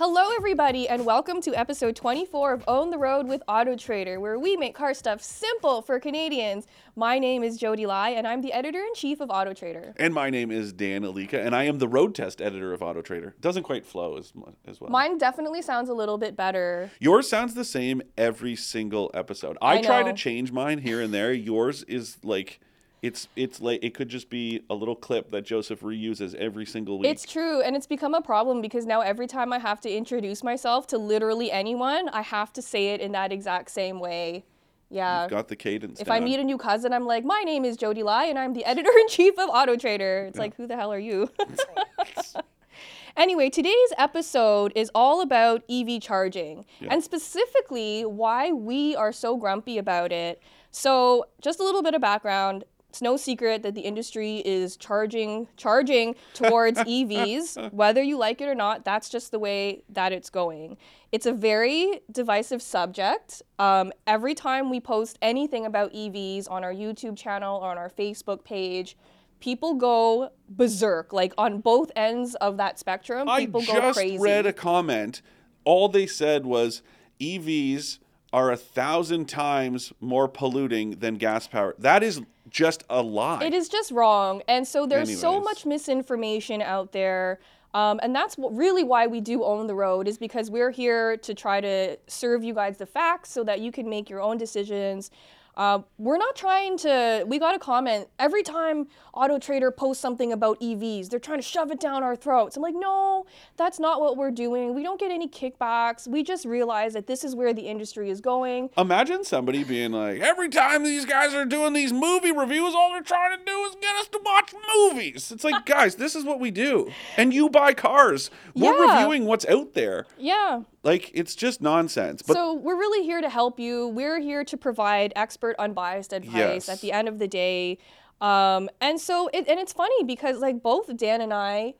Hello, everybody, and welcome to episode 24 of Own the Road with Auto Trader, where we make car stuff simple for Canadians. My name is Jodi Lai, and I'm the editor in chief of Auto Trader. And my name is Dan Ilika, and I am the road test editor of Auto Trader. Doesn't quite flow as, as well. Mine definitely sounds a little bit better. Yours sounds the same every single episode. I, I try to change mine here and there. Yours is like it's it's like it could just be a little clip that Joseph reuses every single week. It's true, and it's become a problem because now every time I have to introduce myself to literally anyone, I have to say it in that exact same way. Yeah. You've got the cadence. If I meet a new cousin, I'm like, my name is Jodi Lai, and I'm the editor in chief of Auto Trader. It's like, who the hell are you? anyway, today's episode is all about EV charging and specifically why we are so grumpy about it. So, just a little bit of background. It's no secret that the industry is charging charging towards EVs, whether you like it or not. That's just the way that it's going. It's a very divisive subject. Um, every time we post anything about EVs on our YouTube channel or on our Facebook page, people go berserk. Like on both ends of that spectrum, I people just go crazy. read a comment. All they said was EVs are a thousand times more polluting than gas power. That is just a lie. It is just wrong. And so there's so much misinformation out there. Um, and that's what, really why we do own the road is because we're here to try to serve you guys the facts so that you can make your own decisions. Uh, we're not trying to. We got a comment every time Auto Trader posts something about EVs. They're trying to shove it down our throats. I'm like, no, that's not what we're doing. We don't get any kickbacks. We just realize that this is where the industry is going. Imagine somebody being like, every time these guys are doing these movie reviews, all they're trying to do is get us to watch movies. It's like, guys, this is what we do. And you buy cars. We're Yeah. reviewing what's out there. Yeah, Like, it's just nonsense. But so we're really here to help you. We're here to provide expert, unbiased advice Yes. at the end of the day. Um, and so, it, and it's funny because like both Dan and I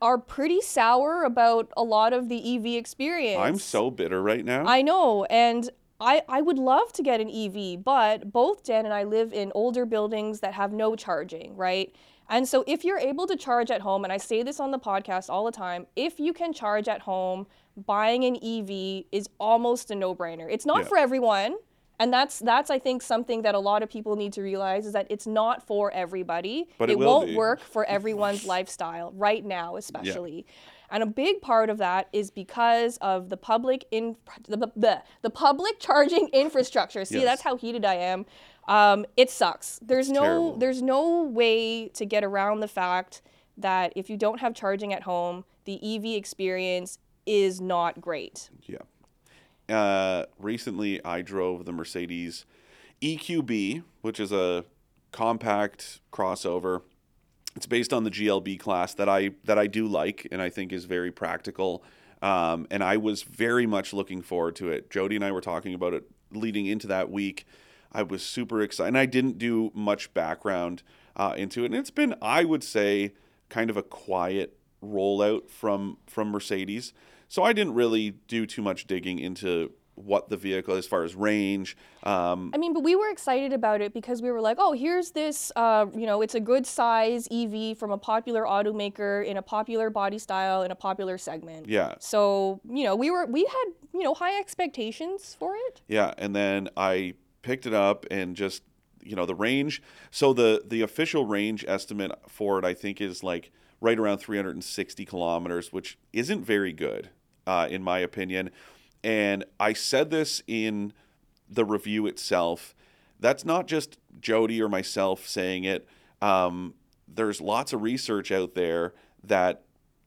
are pretty sour about a lot of the EV experience. I'm so bitter right now. I know, and I I would love to get an EV, but both Dan and I live in older buildings that have no charging, right? And so if you're able to charge at home, and I say this on the podcast all the time, if you can charge at home, buying an EV is almost a no-brainer. It's not Yeah. for everyone. And that's that's I think something that a lot of people need to realize is that it's not for everybody. But it will won't be. work for everyone's lifestyle right now, especially. And a big part of that is because of the public in the, the, the public charging infrastructure. See, Yes. that's how heated I am. Um, it sucks. There's no terrible. there's no way to get around the fact that if you don't have charging at home, the EV experience is not great. Yeah. Uh, recently, I drove the Mercedes EQB, which is a compact crossover. It's based on the GLB class that I that I do like and I think is very practical. Um, and I was very much looking forward to it. Jodi and I were talking about it leading into that week. I was super excited. And I didn't do much background uh, into it, and it's been, I would say, kind of a quiet rollout from from Mercedes. So I didn't really do too much digging into what the vehicle as far as range. Um, I mean, but we were excited about it because we were like, oh, here's this, uh, you know, it's a good size EV from a popular automaker in a popular body style in a popular segment. yeah, So, you know, we were, we had, you know, high expectations for it. Yeah, and then I picked it up and just you know the range. So the the official range estimate for it, I think, is like right around 360 kilometers, which isn't very good, uh, in my opinion. And I said this in the review itself. That's not just Jodi or myself saying it. Um, there's lots of research out there that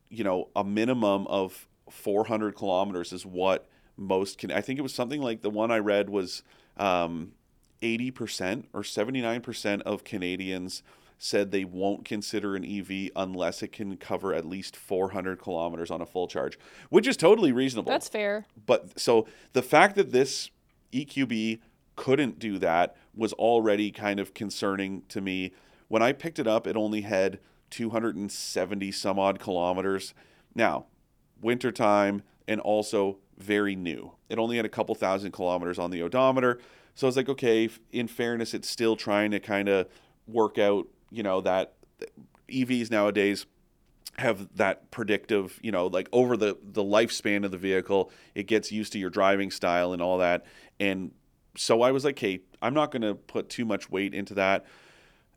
you know a minimum of 400 kilometers is what most can. I think it was something like the one I read was um, 80% or 79% of Canadians said they won't consider an EV unless it can cover at least 400 kilometers on a full charge, which is totally reasonable. That's fair. But so the fact that this EQB couldn't do that was already kind of concerning to me. When I picked it up, it only had 270 some odd kilometers. Now, wintertime and also very new. It only had a couple thousand kilometers on the odometer. So I was like, okay, in fairness, it's still trying to kind of work out, you know, that EVs nowadays have that predictive, you know, like over the the lifespan of the vehicle, it gets used to your driving style and all that. And so I was like, "Hey, I'm not going to put too much weight into that."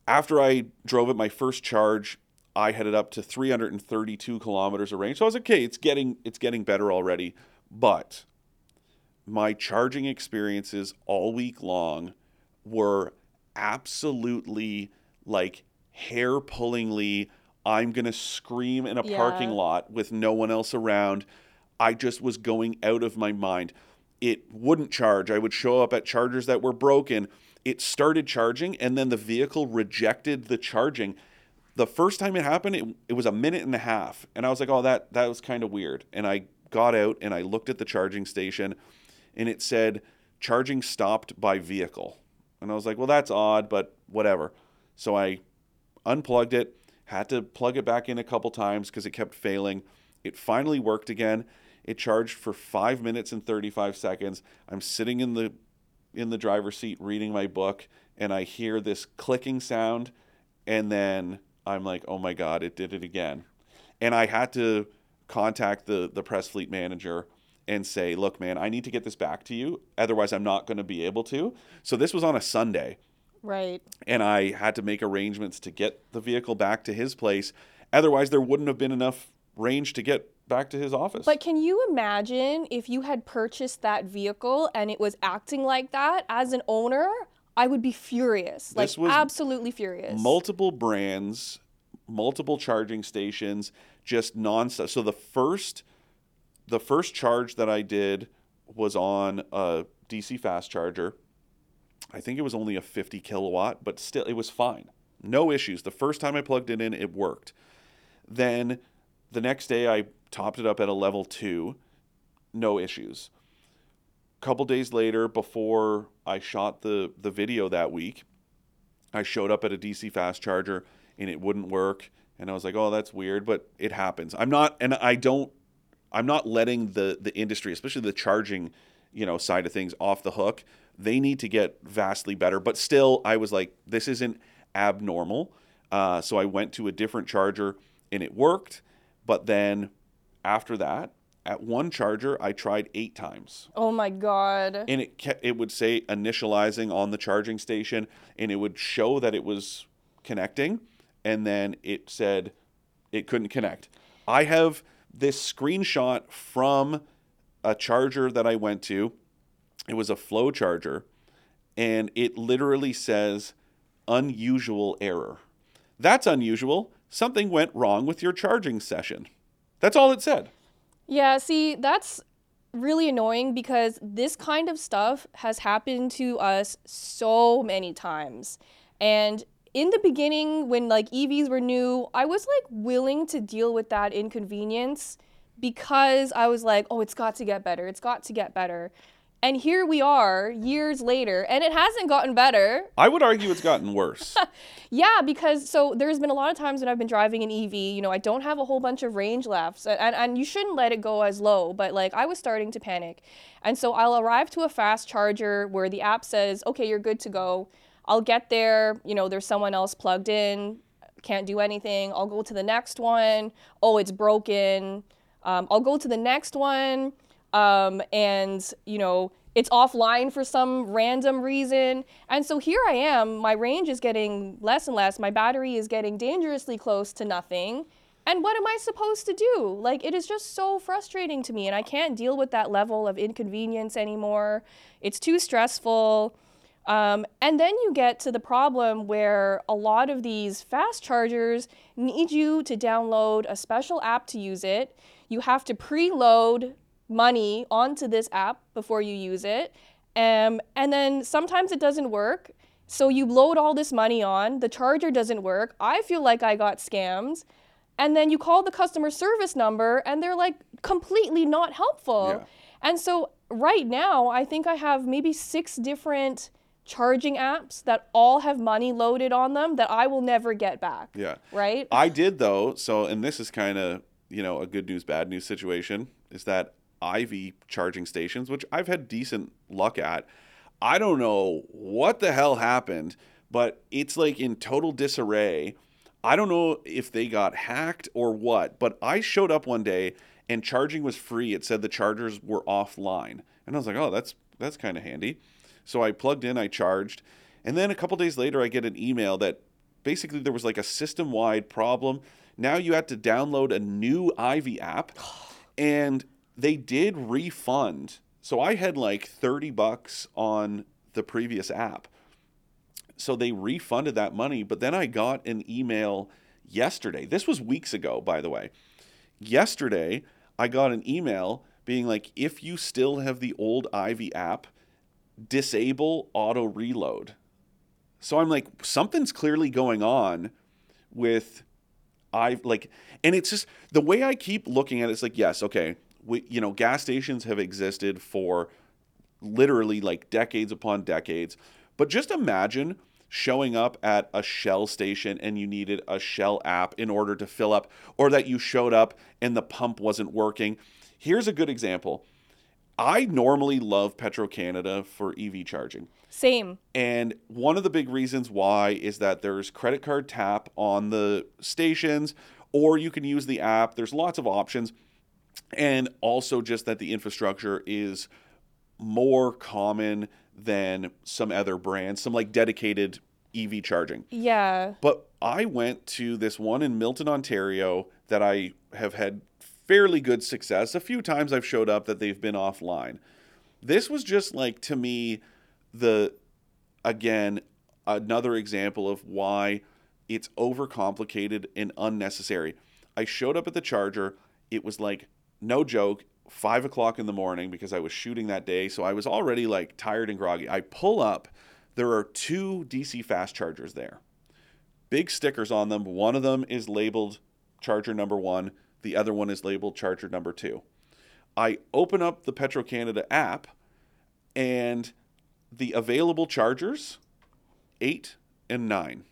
After I drove it my first charge, I headed up to 332 kilometers of range. So I was like, "Okay, it's getting it's getting better already." But my charging experiences all week long were absolutely like hair pullingly I'm going to scream in a Yeah. parking lot with no one else around. I just was going out of my mind. It wouldn't charge. I would show up at chargers that were broken. It started charging and then the vehicle rejected the charging. The first time it happened, it, it was a minute and a half. And I was like, oh, that, that was kind of weird. And I got out and I looked at the charging station and it said, charging stopped by vehicle. And I was like, well, that's odd, but whatever. So I unplugged it, had to plug it back in a couple times because it kept failing. It finally worked again. It charged for five minutes and 35 seconds. I'm sitting in the in the driver's seat reading my book, and I hear this clicking sound, and then I'm like, oh my god, it did it again. And I had to contact the the press fleet manager and say, look, man, I need to get this back to you. Otherwise, I'm not going to be able to. So this was on a Sunday Right. and I had to make arrangements to get the vehicle back to his place. Otherwise, there wouldn't have been enough range to get back to his office. But can you imagine if you had purchased that vehicle and it was acting like that as an owner? I would be furious. Like This was absolutely furious. multiple brands, multiple charging stations, just nonstop. So the first, the first charge that I did was on a DC fast charger. I think it was only a 50 kilowatt, but still, it was fine. No issues. The first time I plugged it in, it worked. Then the next day, I topped it up at a level two, no issues. A couple days later, before I shot the, the video that week, I showed up at a DC fast charger and it wouldn't work. And I was like, oh, that's weird, but it happens. I'm not, and I don't, I'm not letting the, the industry, especially the charging, you know, side of things off the hook. They need to get vastly better. But still, I was like, this isn't abnormal. Uh, so I went to a different charger and it worked. But then after that, at one charger, I tried eight times oh my god. and it kept, it would say initializing on the charging station and it would show that it was connecting and then it said it couldn't connect i have this screenshot from a charger that i went to. It was a FLO charger and it literally says unusual error. That's unusual. Something went wrong with your charging session. That's all it said. Yeah, see, that's really annoying because this kind of stuff has happened to us so many times. And in the beginning, when like EVs were new, I was like willing to deal with that inconvenience because I was like, oh, it's got to get better. It's got to get better. And here we are years later, and it hasn't gotten better. i would argue it's gotten worse Yeah, because so there's been a lot of times when I've been driving an EV, you know, I don't have a whole bunch of range left, and, and, and you shouldn't let it go as low, but like I was starting to panic. And so I'll arrive to a fast charger where the app says, okay, you're good to go. I'll get there, you know, there's someone else plugged in, can't do anything. I'll go to the next one. Oh, it's broken. Um, I'll go to the next one, um, and you know it's offline for some random reason. And so here I am. My range is getting less and less. My battery is getting dangerously close to nothing. And what am I supposed to do? Like it is just so frustrating to me, and I can't deal with that level of inconvenience anymore. It's too stressful. Um, and then you get to the problem where a lot of these fast chargers need you to download a special app to use it. You have to preload money onto this app before you use it. Um, and then sometimes it doesn't work. So you load all this money on, the charger doesn't work. I feel like I got scammed. And then you call the customer service number and they're like completely not helpful. Yeah. And so right now, I think I have maybe six different charging apps that all have money loaded on them that I will never get back. yeah Right? I did though. So, and this is kind of you know a good news bad news situation is that Ivy charging stations, which I've had decent luck at. I don't know what the hell happened, but it's like in total disarray. I don't know if they got hacked or what, but I showed up one day and charging was free. It said the chargers were offline. And I was like, "Oh, that's that's kind of handy." So I plugged in, I charged, and then a couple days later I get an email that basically there was like a system-wide problem. Now you had to download a new Ivy app and they did refund. So I had like 30 bucks on the previous app. So they refunded that money, but then I got an email yesterday. This was weeks ago, by the way. Yesterday, I got an email being like, if you still have the old Ivy app, disable auto reload. So I'm like, something's clearly going on with I like, and it's just the way I keep looking at it, it's like, yes, okay, we, you know, gas stations have existed for literally like decades upon decades. But just imagine showing up at a Shell station and you needed a Shell app in order to fill up, or that you showed up and the pump wasn't working. Here's a good example. I normally love Petro Canada for EV charging. Same. And one of the big reasons why is that there's credit card tap on the stations, or you can use the app. There's lots of options. And also just that the infrastructure is more common than some other brands, some like dedicated EV charging. Yeah. But I went to this one in Milton, Ontario that I have had fairly good success. A few times I've showed up that they've been offline. This was just like to me the again another example of why it's overcomplicated and unnecessary. I showed up at the charger. It was like no joke, five o'clock in the morning because I was shooting that day. So I was already like tired and groggy. I pull up. There are two DC fast chargers there. Big stickers on them. One of them is labeled charger number one, the other one is labeled charger number two. I open up the Petro Canada app and the available chargers, eight and nine.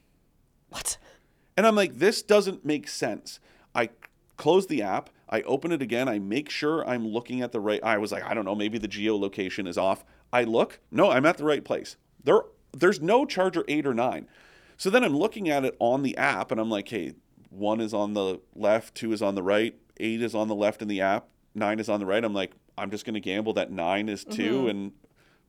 What? And I'm like, this doesn't make sense. I close the app, I open it again, I make sure I'm looking at the right. I was like, I don't know, maybe the geolocation is off. I look, no, I'm at the right place. There, there's no charger eight or nine. So then I'm looking at it on the app, and I'm like, hey, one is on the left, two is on the right, eight is on the left in the app, nine is on the right. I'm like, I'm just gonna gamble that nine is 2 Mm-hmm. and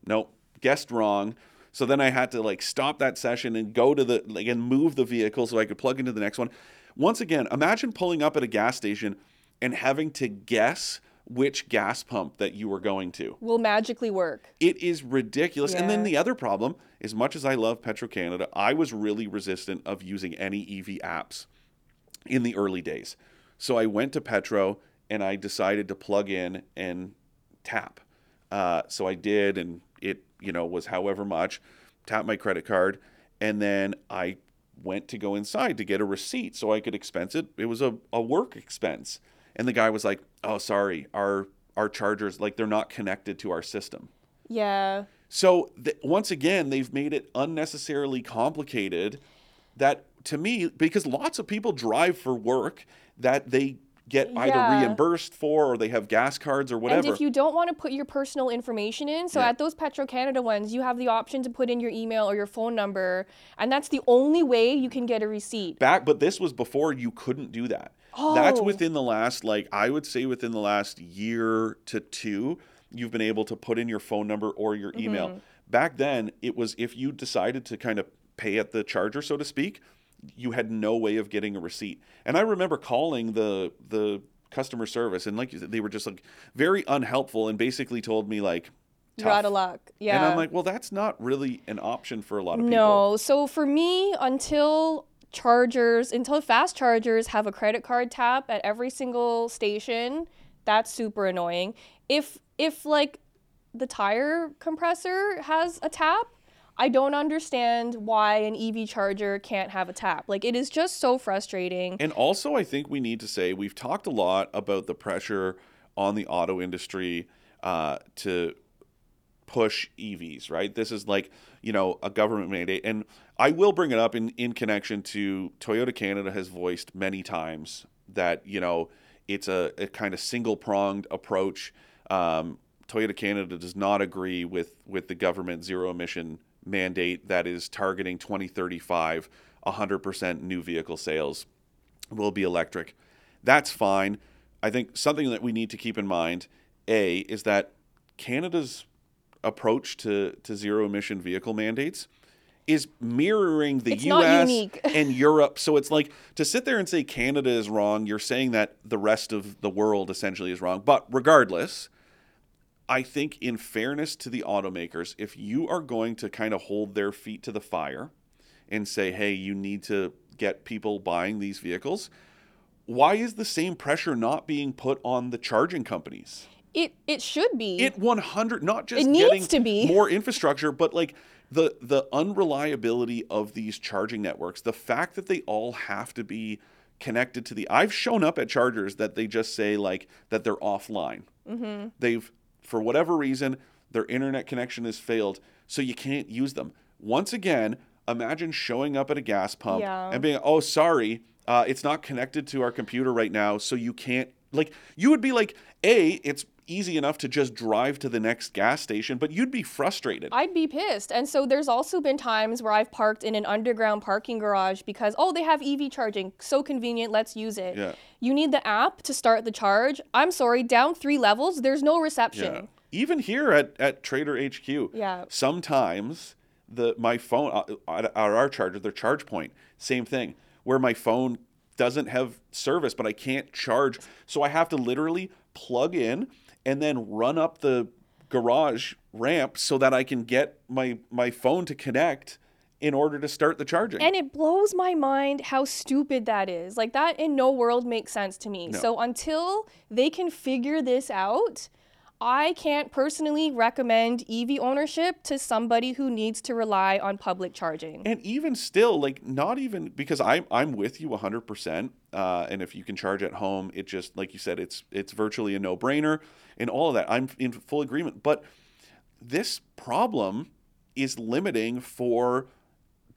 nope, guessed wrong. So then I had to like stop that session and go to the like and move the vehicle so I could plug into the next one. Once again, imagine pulling up at a gas station and having to guess which gas pump that you were going to. Will magically work. It is ridiculous. And then the other problem, as much as I love Petro Canada, I was really resistant of using any EV apps in the early days. So I went to Petro and I decided to plug in and tap. Uh, so I did, and it you know was however much. Tap my credit card, and then I went to go inside to get a receipt so I could expense it. It was a, a work expense, and the guy was like, "Oh, sorry, our our chargers like they're not connected to our system." Yeah. So th- once again, they've made it unnecessarily complicated. That to me, because lots of people drive for work that they get either Yeah. reimbursed for or they have gas cards or whatever. And if you don't want to put your personal information in, so Yeah. at those Petro Canada ones, you have the option to put in your email or your phone number, and that's the only way you can get a receipt. back but this was before you couldn't do that Oh. that's within the last like i would say within the last year to two you've been able to put in your phone number or your email Mm-hmm. back then it was if you decided to kind of pay at the charger so to speak you had no way of getting a receipt and i remember calling the the customer service and like you said, they were just like very unhelpful and basically told me like You're out of luck. Yeah. and i'm like well that's not really an option for a lot of people No. So for me, until chargers, until fast chargers have a credit card tap at every single station, that's super annoying. If if like the tire compressor has a tap, I don't understand why an EV charger can't have a tap. Like it is just so frustrating. And also, I think we need to say we've talked a lot about the pressure on the auto industry uh, to push EVs, right? This is like, you know, a government mandate. And I will bring it up in, in connection to Toyota Canada has voiced many times that, you know, it's a, a kind of single pronged approach. Um, Toyota Canada does not agree with, with the government zero emission mandate that is targeting 2035 100% new vehicle sales will be electric. That's fine. I think something that we need to keep in mind, A, is that Canada's approach to, to zero emission vehicle mandates is mirroring the It's US and Europe. So it's like to sit there and say Canada is wrong, you're saying that the rest of the world essentially is wrong. But regardless, I think in fairness to the automakers, if you are going to kind of hold their feet to the fire and say, "Hey, you need to get people buying these vehicles," why is the same pressure not being put on the charging companies? It it should be. It 100 not just It needs getting to be. more infrastructure, but like the the unreliability of these charging networks, the fact that they all have to be connected to the I've shown up at chargers that they just say like that they're offline. Mm-hmm. They've for whatever reason their internet connection has failed, so you can't use them. Once again, imagine showing up at a gas pump Yeah. and being, "Oh, sorry, uh, it's not connected to our computer right now, so you can't." Like, you would be like, "A, it's easy enough to just drive to the next gas station," but you'd be frustrated. I'd be pissed. And so there's also been times where I've parked in an underground parking garage because, oh, they have EV charging. So convenient. Let's use it. Yeah. You need the app to start the charge. I'm sorry, down three levels, there's no reception. Yeah. Even here at, at Trader HQ, Yeah. sometimes the my phone uh, at, at our charger, their ChargePoint, same thing, where my phone doesn't have service, but I can't charge, so I have to literally plug in and then run up the garage ramp so that I can get my my phone to connect in order to start the charging. And it blows my mind how stupid that is. Like, that in no world makes sense to me. No. So, until they can figure this out, I can't personally recommend EV ownership to somebody who needs to rely on public charging. And even still, like not even because I'm I'm with you 100. percent uh, And if you can charge at home, it just like you said, it's it's virtually a no brainer, and all of that. I'm in full agreement. But this problem is limiting for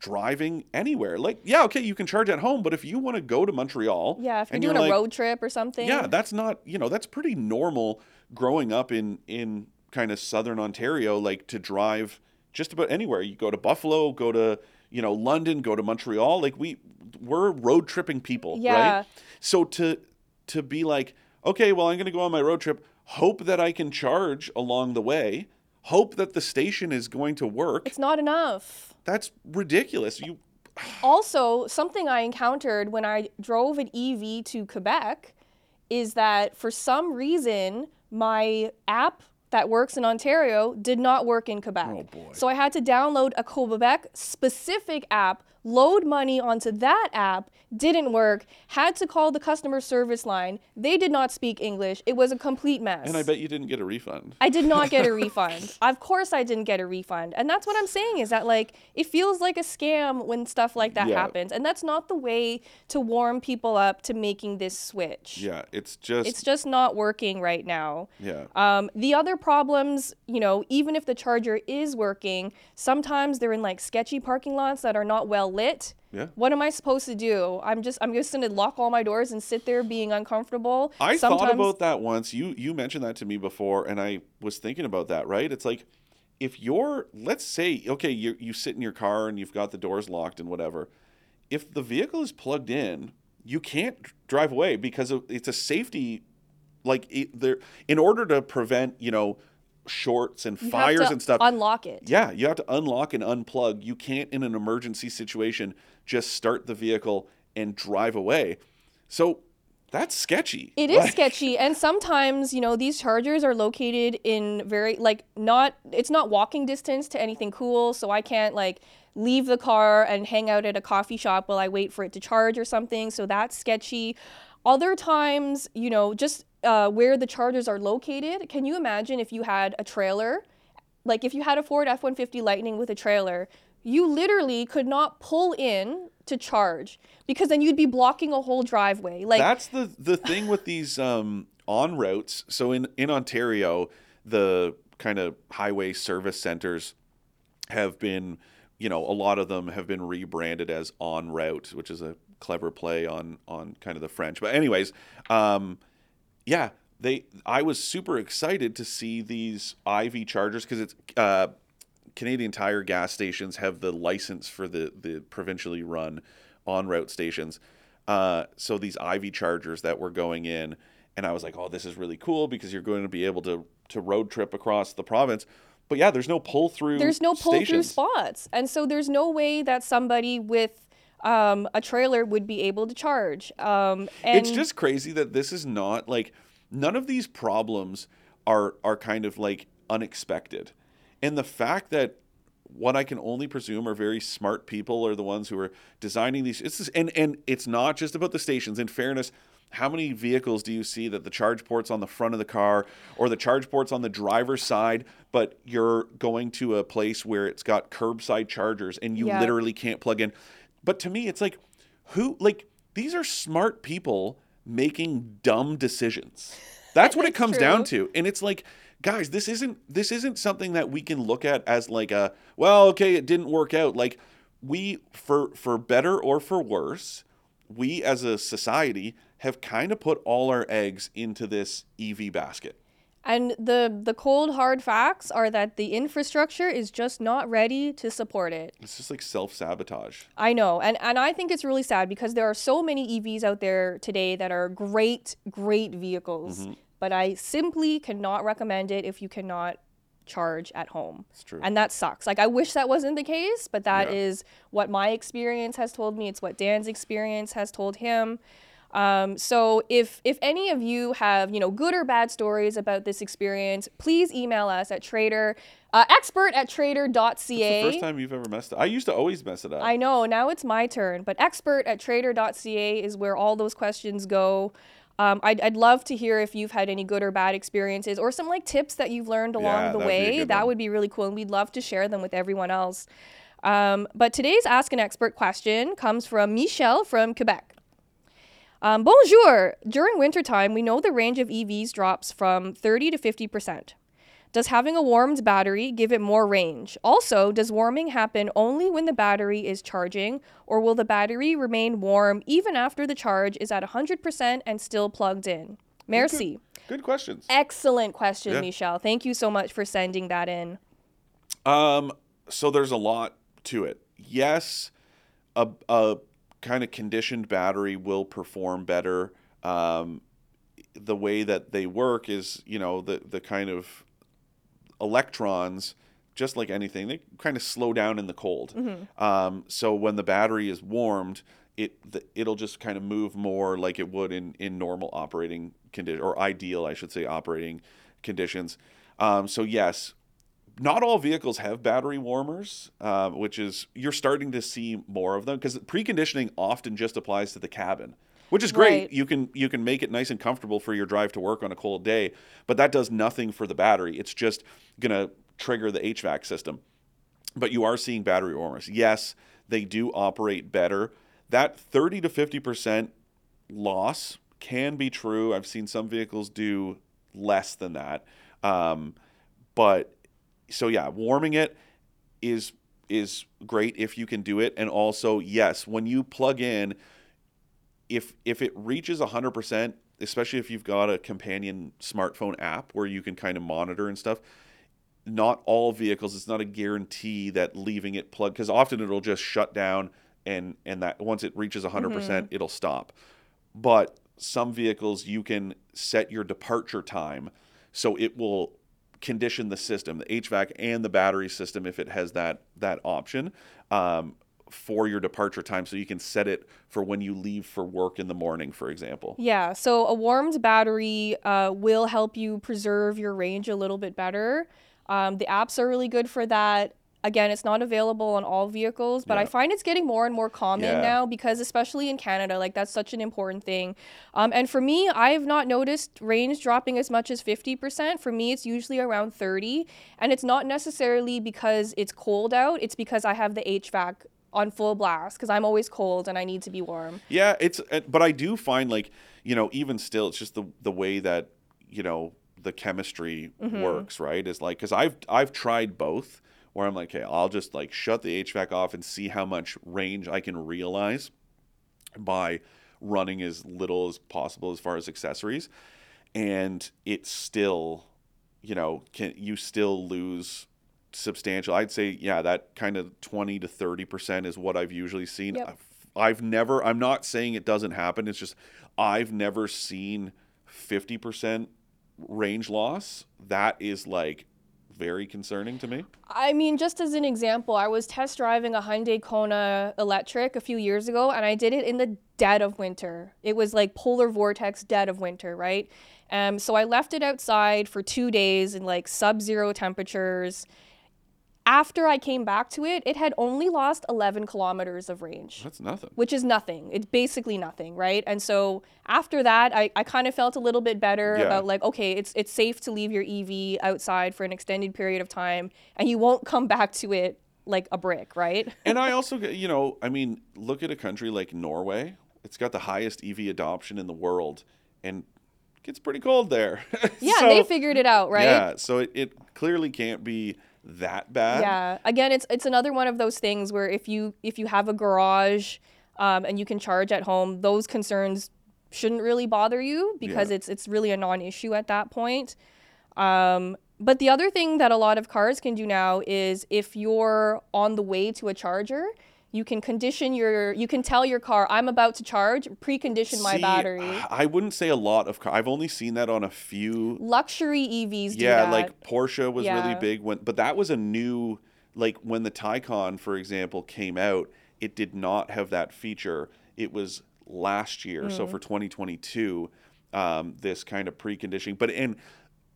driving anywhere. Like, yeah, okay, you can charge at home, but if you want to go to Montreal, yeah, if you're doing a like, road trip or something. yeah, that's not you know that's pretty normal growing up in in kind of southern Ontario, like to drive just about anywhere. You go to Buffalo, go to you know London, go to Montreal. Like we we're road tripping people, Yeah. right? So to to be like, okay, well I'm going to go on my road trip, hope that I can charge along the way, hope that the station is going to work. It's not enough. That's ridiculous. You Also, something I encountered when I drove an EV to Quebec is that for some reason my app that works in Ontario did not work in Quebec. Oh, boy. So I had to download a Quebec specific app, load money onto that app, didn't work, had to call the customer service line. They did not speak English. It was a complete mess. and I bet you didn't get a refund. I did not get a refund. Of course, I didn't get a refund. And that's what I'm saying is that, like, it feels like a scam when stuff like that Yeah. happens. And that's not the way to warm people up to making this switch. Yeah, it's just It's just not working right now. yeah. Um, the other problems, you know, even if the charger is working, sometimes they're in like sketchy parking lots that are not well lit. Yeah. What am I supposed to do? I'm just I'm just gonna lock all my doors and sit there being uncomfortable. I Sometimes, thought about that once. You you mentioned that to me before, and I was thinking about that. Right? It's like if you're, let's say, okay, you you sit in your car and you've got the doors locked and whatever. If the vehicle is plugged in, you can't drive away because it's a safety. Like it, there, in order to prevent you know shorts and you have fires to and stuff. Unlock it. Yeah, you have to unlock and unplug. You can't, in an emergency situation, just start the vehicle and drive away. So that's sketchy. It is Like- sketchy, and sometimes you know these chargers are located in very like not it's not walking distance to anything cool, so I can't like leave the car and hang out at a coffee shop while I wait for it to charge or something. So that's sketchy. Other times, you know, just uh, where the chargers are located. Can you imagine if you had a trailer, like if you had a Ford F one fifty Lightning with a trailer? You literally could not pull in to charge because then you'd be blocking a whole driveway. Like That's the the thing with these um, ONroutes. So in in Ontario, the kind of highway service centers have been, you know, a lot of them have been rebranded as ONroute, which is a clever play on on kind of the French. But anyways, um, yeah, they. I was super excited to see these Ivy chargers because it's uh, Canadian Tire gas stations have the license for the the provincially run ONroute stations. Uh, so these Ivy chargers that were going in, and I was like, oh, this is really cool because you're going to be able to to road trip across the province. But yeah, there's no pull through. There's no pull through spots, and so there's no way that somebody with um, a trailer would be able to charge. Um, and it's just crazy that this is not like none of these problems are are kind of like unexpected and the fact that what I can only presume are very smart people are the ones who are designing these it's just, and and it's not just about the stations in fairness how many vehicles do you see that the charge port's on the front of the car or the charge port's on the driver's side but you're going to a place where it's got curbside chargers and you Yeah. literally can't plug in but to me it's like who like these are smart people making dumb decisions. That's what it comes down to. And it's like guys this isn't this isn't something that we can look at as like a well okay it didn't work out. Like we for for better or for worse we as a society have kind of put all our eggs into this EV basket And the the cold hard facts are that the infrastructure is just not ready to support it. it's just like self-sabotage I know. And and I think it's really sad because there are so many EVs out there today that are great great vehicles, Mm-hmm. but I simply cannot recommend it if you cannot charge at home. It's true. And that sucks. Like I wish that wasn't the case, but that Yeah. is what my experience has told me. It's what Dan's experience has told him. Um, so if if any of you have you know good or bad stories about this experience, please email us at trader uh, expert at trader.ca. it's the first time you've ever messed it I used to always mess it up I know, now it's my turn, but expert at trader.ca is where all those questions go. Um, I'd, I'd love to hear if you've had any good or bad experiences or some like tips that you've learned along Yeah, the way. That one. would be really cool, and we'd love to share them with everyone else. Um, but today's Ask an Expert question comes from Michelle from Quebec. Um, bonjour. During wintertime, we know the range of EVs drops from 30 to 50%. Does having a warmed battery give it more range? Also, does warming happen only when the battery is charging, or will the battery remain warm even after the charge is at 100% and still plugged in? Merci. good questions Excellent question, Yeah. Michelle. Thank you so much for sending that in. Um, so there's a lot to it. Yes, a, a kind of conditioned battery will perform better. Um, the way that they work is, you know, the the kind of electrons, just like anything, they kind of slow down in the cold. Um, so when the battery is warmed, it the, it'll just kind of move more like it would in in normal operating condition or ideal, I should say, operating conditions. Um, so yes, not all vehicles have battery warmers, uh, which is you're starting to see more of them because preconditioning often just applies to the cabin, which is great. Right. You can you can make it nice and comfortable for your drive to work on a cold day, but that does nothing for the battery. It's just gonna trigger the HVAC system. But you are seeing battery warmers. Yes, they do operate better. That 30 to 50 percent loss can be true. I've seen some vehicles do less than that. Um, but so yeah, warming it is is great if you can do it. And also, yes, when you plug in, if if it reaches 100%, especially if you've got a companion smartphone app where you can kind of monitor and stuff, not all vehicles it's not a guarantee that leaving it plugged because often it'll just shut down and and that once it reaches 100% mm-hmm. percent it'll stop but some vehicles you can set your departure time so it will condition the system the hvac and the battery system if it has that that option um, for your departure time so you can set it for when you leave for work in the morning for example Yeah, so a warmed battery uh, will help you preserve your range a little bit better. Um, the apps are really good for that. Again, it's not available on all vehicles, but I find it's getting more and more common Yeah. now because, especially in Canada, like that's such an important thing. Um, and for me, I've not noticed range dropping as much as 50%. For me, it's usually around 30. And it's not necessarily because it's cold out, it's because I have the HVAC on full blast because I'm always cold and I need to be warm. Yeah, it's uh, but I do find like you know even still it's just the the way that you know the chemistry works right is like because I've I've tried both where I'm like okay I'll just like shut the HVAC off and see how much range I can realize by running as little as possible as far as accessories and it's still you know can you still lose substantial. I'd say yeah, that kind of 20 to 30% is what I've usually seen. Yep. I've, I've never I'm not saying it doesn't happen. It's just I've never seen 50% range loss. That is like very concerning to me. I mean, just as an example, I was test driving a Hyundai Kona electric a few years ago, and I did it in the dead of winter. It was like polar vortex dead of winter, right? Um, so I left it outside for two days in like sub zero temperatures. After I came back to it, it had only lost 11 kilometers of range That's nothing. which is nothing. It's basically nothing, right? And so after that, I, I kind of felt a little bit better Yeah. about like, okay, it's it's safe to leave your EV outside for an extended period of time, and you won't come back to it like a brick, right? and I also, you know, I mean, look at a country like Norway. It's got the highest EV adoption in the world, and it gets pretty cold there. Yeah, So- they figured it out, right? Yeah, so it, it clearly can't be that bad. Yeah. Again, it's it's another one of those things where if you if you have a garage um, and you can charge at home, those concerns shouldn't really bother you because Yeah. it's it's really a non-issue at that point. Um, but the other thing that a lot of cars can do now is if you're on the way to a charger, you can condition your you can tell your car I'm about to charge, precondition my battery. I wouldn't say a lot of car. I've only seen that on a few. Luxury EVs do Yeah, like Porsche was really big when, but that was a new. Like when the Taycan, for example, came out, it did not have that feature. It was last year, so Mm. for 2022, um, this kind of preconditioning. But and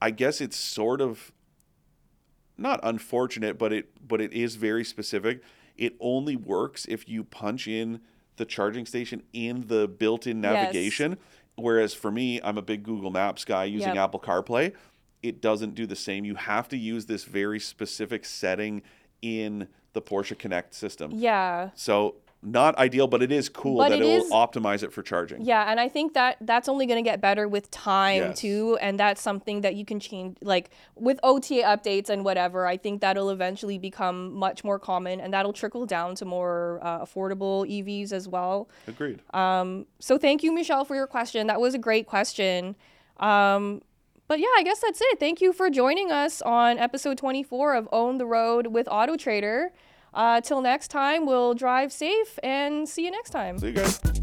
I guess it's sort of not unfortunate, but it but it is very specific. It only works if you punch in the charging station in the built-in Yes. navigation. Whereas for me, I'm a big Google Maps guy using Yep. Apple CarPlay. It doesn't do the same. You have to use this very specific setting in the Porsche Connect system. yeah. So not ideal, but it is cool But that it it, is- will optimize it for charging. Yeah, and I think that that's only going to get better with time Yes. too, and that's something that you can change like with OTA updates and whatever. I think that'll eventually become much more common, and that'll trickle down to more uh, affordable EVs as well. Agreed. So thank you, Michelle, for your question. That was a great question. Um, but yeah, I guess that's it. Thank you for joining us on episode 24 of Own the Road with Auto Trader. Uh, till next time, we'll drive safe and see you next time. See you guys.